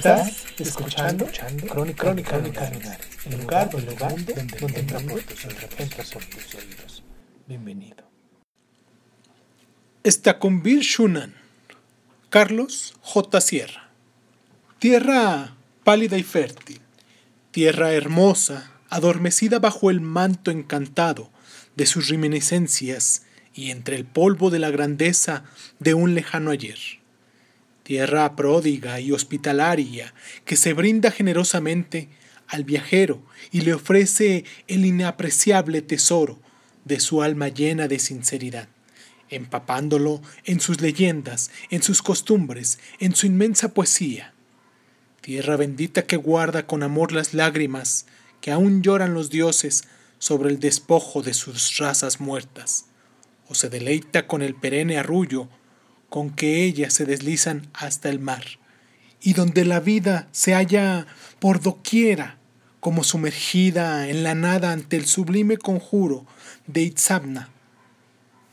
Estás escuchando, Crónica, Crónica, Lunares, el lugar, el lugar donde, donde entra por tus entra por tus oídos. Bienvenido. Está con Bill Shunan, Carlos J. Sierra. Tierra pálida y fértil, tierra hermosa, adormecida bajo el manto encantado de sus reminiscencias y entre el polvo de la grandeza de un lejano ayer. Tierra pródiga y hospitalaria que se brinda generosamente al viajero y le ofrece el inapreciable tesoro de su alma llena de sinceridad empapándolo en sus leyendas, en sus costumbres, en su inmensa poesía. Tierra bendita que guarda con amor las lágrimas que aún lloran los dioses sobre el despojo de sus razas muertas, o se deleita con el perenne arrullo con que ellas se deslizan hasta el mar, y donde la vida se halla por doquiera, como sumergida en la nada ante el sublime conjuro de Itzabna,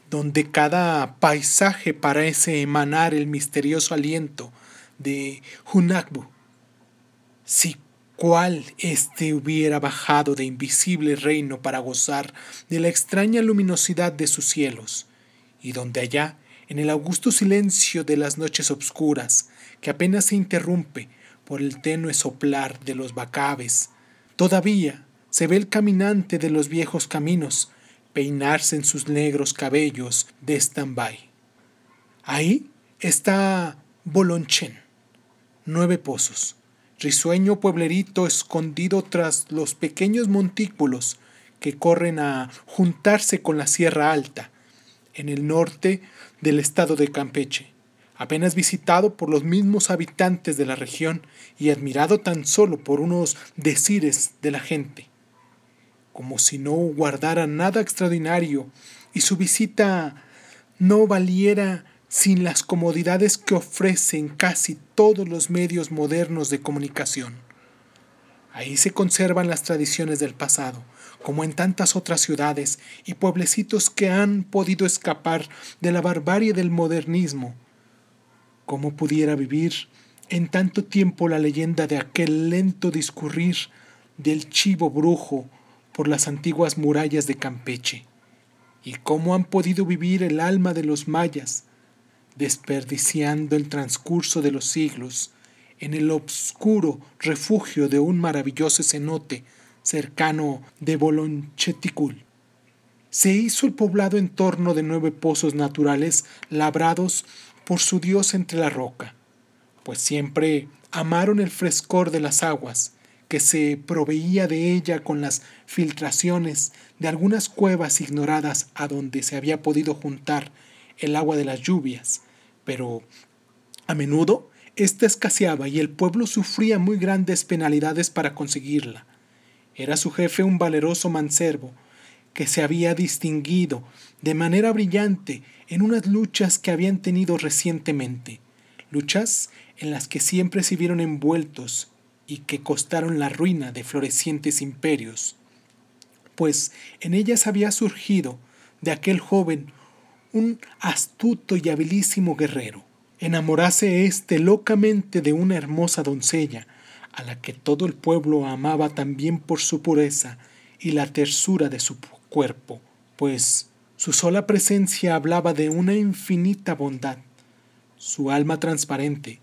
donde cada paisaje parece emanar el misterioso aliento de Hunakbu. Si cual éste hubiera bajado de invisible reino para gozar de la extraña luminosidad de sus cielos, y donde allá, en el augusto silencio de las noches obscuras, que apenas se interrumpe por el tenue soplar de los bacaves, todavía se ve el caminante de los viejos caminos, peinarse en sus negros cabellos de stand-by. Ahí está Bolonchen, nueve pozos, risueño pueblerito escondido tras los pequeños montículos que corren a juntarse con la Sierra Alta, en el norte del estado de Campeche, apenas visitado por los mismos habitantes de la región y admirado tan solo por unos decires de la gente como si no guardara nada extraordinario y su visita no valiera sin las comodidades que ofrecen casi todos los medios modernos de comunicación. Ahí se conservan las tradiciones del pasado, como en tantas otras ciudades y pueblecitos que han podido escapar de la barbarie del modernismo. ¿Cómo pudiera vivir en tanto tiempo la leyenda de aquel lento discurrir del chivo brujo por las antiguas murallas de Campeche, y cómo han podido vivir el alma de los mayas, desperdiciando el transcurso de los siglos en el obscuro refugio de un maravilloso cenote cercano de Boloncheticul. Se hizo el poblado en torno de nueve pozos naturales labrados por su dios entre la roca, pues siempre amaron el frescor de las aguas que se proveía de ella con las filtraciones de algunas cuevas ignoradas a donde se había podido juntar el agua de las lluvias, pero a menudo ésta escaseaba y el pueblo sufría muy grandes penalidades para conseguirla. Era su jefe un valeroso manservo, que se había distinguido de manera brillante en unas luchas que habían tenido recientemente, luchas en las que siempre se vieron envueltos y que costaron la ruina de florecientes imperios, pues en ellas había surgido de aquel joven un astuto y habilísimo guerrero. Enamorase éste locamente de una hermosa doncella, a la que todo el pueblo amaba también por su pureza y la tersura de su cuerpo, pues su sola presencia hablaba de una infinita bondad. Su alma transparente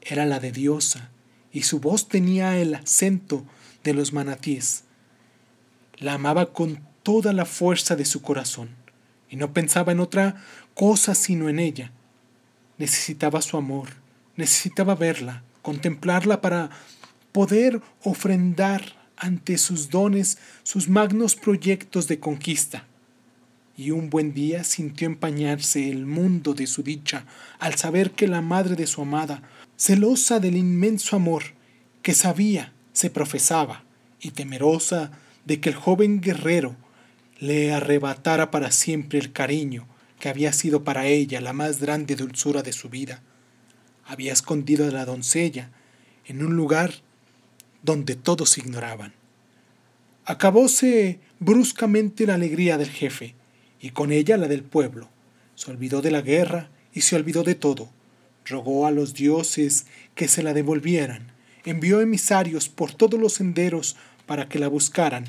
era la de diosa, y su voz tenía el acento de los manatíes. La amaba con toda la fuerza de su corazón y no pensaba en otra cosa sino en ella. Necesitaba su amor, necesitaba verla, contemplarla para poder ofrendar ante sus dones sus magnos proyectos de conquista. y un buen día sintió empañarse el mundo de su dicha al saber que la madre de su amada, celosa del inmenso amor que sabía, se profesaba, y temerosa de que el joven guerrero le arrebatara para siempre el cariño que había sido para ella la más grande dulzura de su vida, había escondido a la doncella en un lugar donde todos ignoraban. Acabóse bruscamente la alegría del jefe, y con ella la del pueblo. Se olvidó de la guerra y se olvidó de todo. Rogó a los dioses que se la devolvieran. Envió emisarios por todos los senderos para que la buscaran,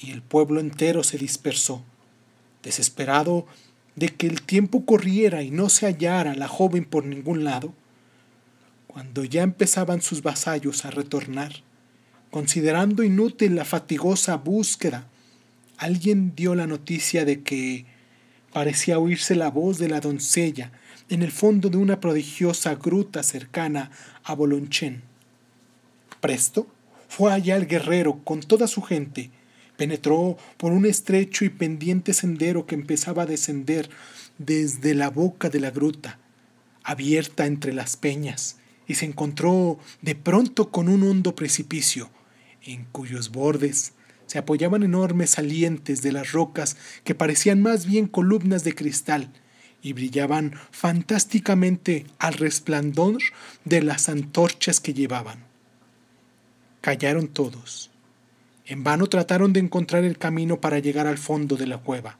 y el pueblo entero se dispersó. Desesperado de que el tiempo corriera y no se hallara la joven por ningún lado, cuando ya empezaban sus vasallos a retornar, considerando inútil la fatigosa búsqueda, alguien dio la noticia de que parecía oírse la voz de la doncella en el fondo de una prodigiosa gruta cercana a Bolonchen. Presto fue allá el guerrero con toda su gente, penetró por un estrecho y pendiente sendero que empezaba a descender desde la boca de la gruta, abierta entre las peñas, y se encontró de pronto con un hondo precipicio, en cuyos bordes se apoyaban enormes salientes de las rocas que parecían más bien columnas de cristal y brillaban fantásticamente al resplandor de las antorchas que llevaban. Callaron todos. En vano trataron de encontrar el camino para llegar al fondo de la cueva.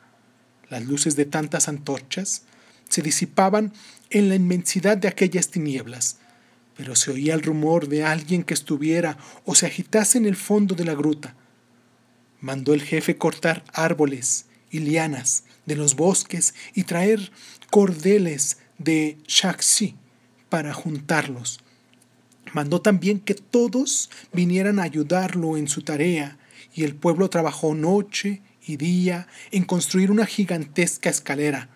Las luces de tantas antorchas se disipaban en la inmensidad de aquellas tinieblas, pero se oía el rumor de alguien que estuviera o se agitase en el fondo de la gruta. Mandó el jefe cortar árboles y lianas de los bosques y traer cordeles de Shaxi para juntarlos. Mandó también que todos vinieran a ayudarlo en su tarea y el pueblo trabajó noche y día en construir una gigantesca escalera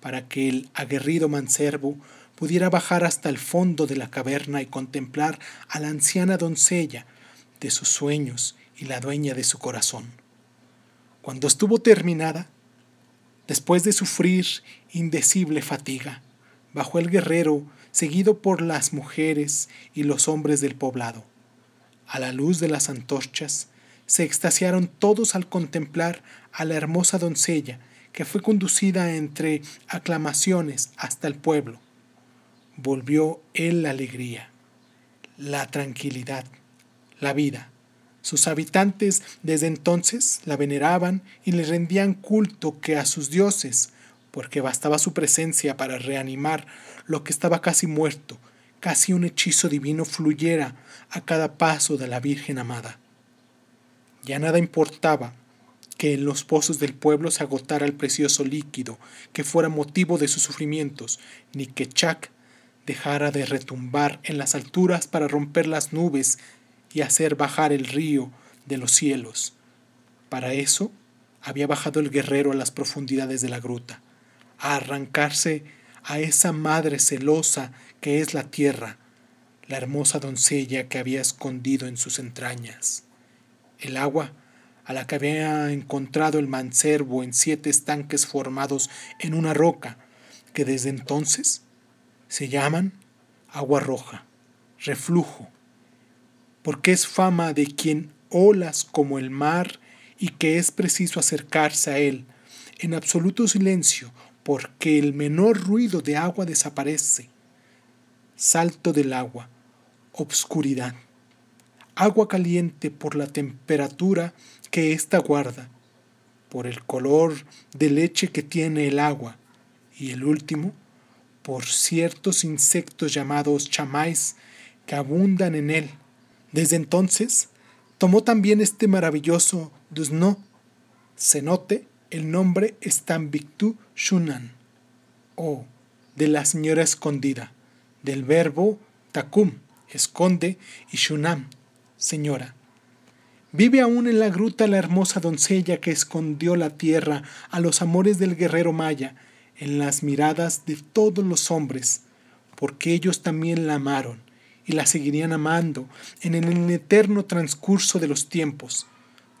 para que el aguerrido manservo pudiera bajar hasta el fondo de la caverna y contemplar a la anciana doncella de sus sueños y la dueña de su corazón. Cuando estuvo terminada, después de sufrir indecible fatiga, bajó el guerrero seguido por las mujeres y los hombres del poblado. A la luz de las antorchas, se extasiaron todos al contemplar a la hermosa doncella que fue conducida entre aclamaciones hasta el pueblo volvió él la alegría, la tranquilidad, la vida. Sus habitantes desde entonces la veneraban y le rendían culto que a sus dioses, porque bastaba su presencia para reanimar lo que estaba casi muerto, casi un hechizo divino fluyera a cada paso de la Virgen amada. Ya nada importaba que en los pozos del pueblo se agotara el precioso líquido que fuera motivo de sus sufrimientos, ni que Chac dejara de retumbar en las alturas para romper las nubes y hacer bajar el río de los cielos. Para eso había bajado el guerrero a las profundidades de la gruta, a arrancarse a esa madre celosa que es la tierra, la hermosa doncella que había escondido en sus entrañas. El agua a la que había encontrado el manservo en siete estanques formados en una roca, que desde entonces se llaman agua roja, reflujo, porque es fama de quien olas como el mar y que es preciso acercarse a él en absoluto silencio porque el menor ruido de agua desaparece. Salto del agua, obscuridad, agua caliente por la temperatura que ésta guarda, por el color de leche que tiene el agua, y el último, por ciertos insectos llamados chamais que abundan en él. Desde entonces, tomó también este maravilloso Dusno, cenote, el nombre Stambictu Shunan, o de la señora escondida, del verbo takum, esconde, y Shunam, señora. Vive aún en la gruta la hermosa doncella que escondió la tierra a los amores del guerrero maya, en las miradas de todos los hombres, porque ellos también la amaron y la seguirían amando en el eterno transcurso de los tiempos.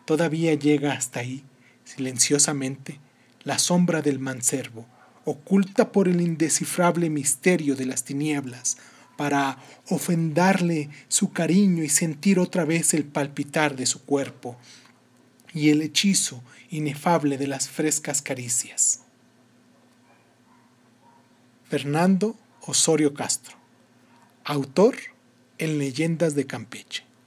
Todavía llega hasta ahí, silenciosamente, la sombra del manservo, oculta por el indescifrable misterio de las tinieblas, para ofendarle su cariño y sentir otra vez el palpitar de su cuerpo y el hechizo inefable de las frescas caricias. Fernando Osorio Castro, autor en Leyendas de Campeche.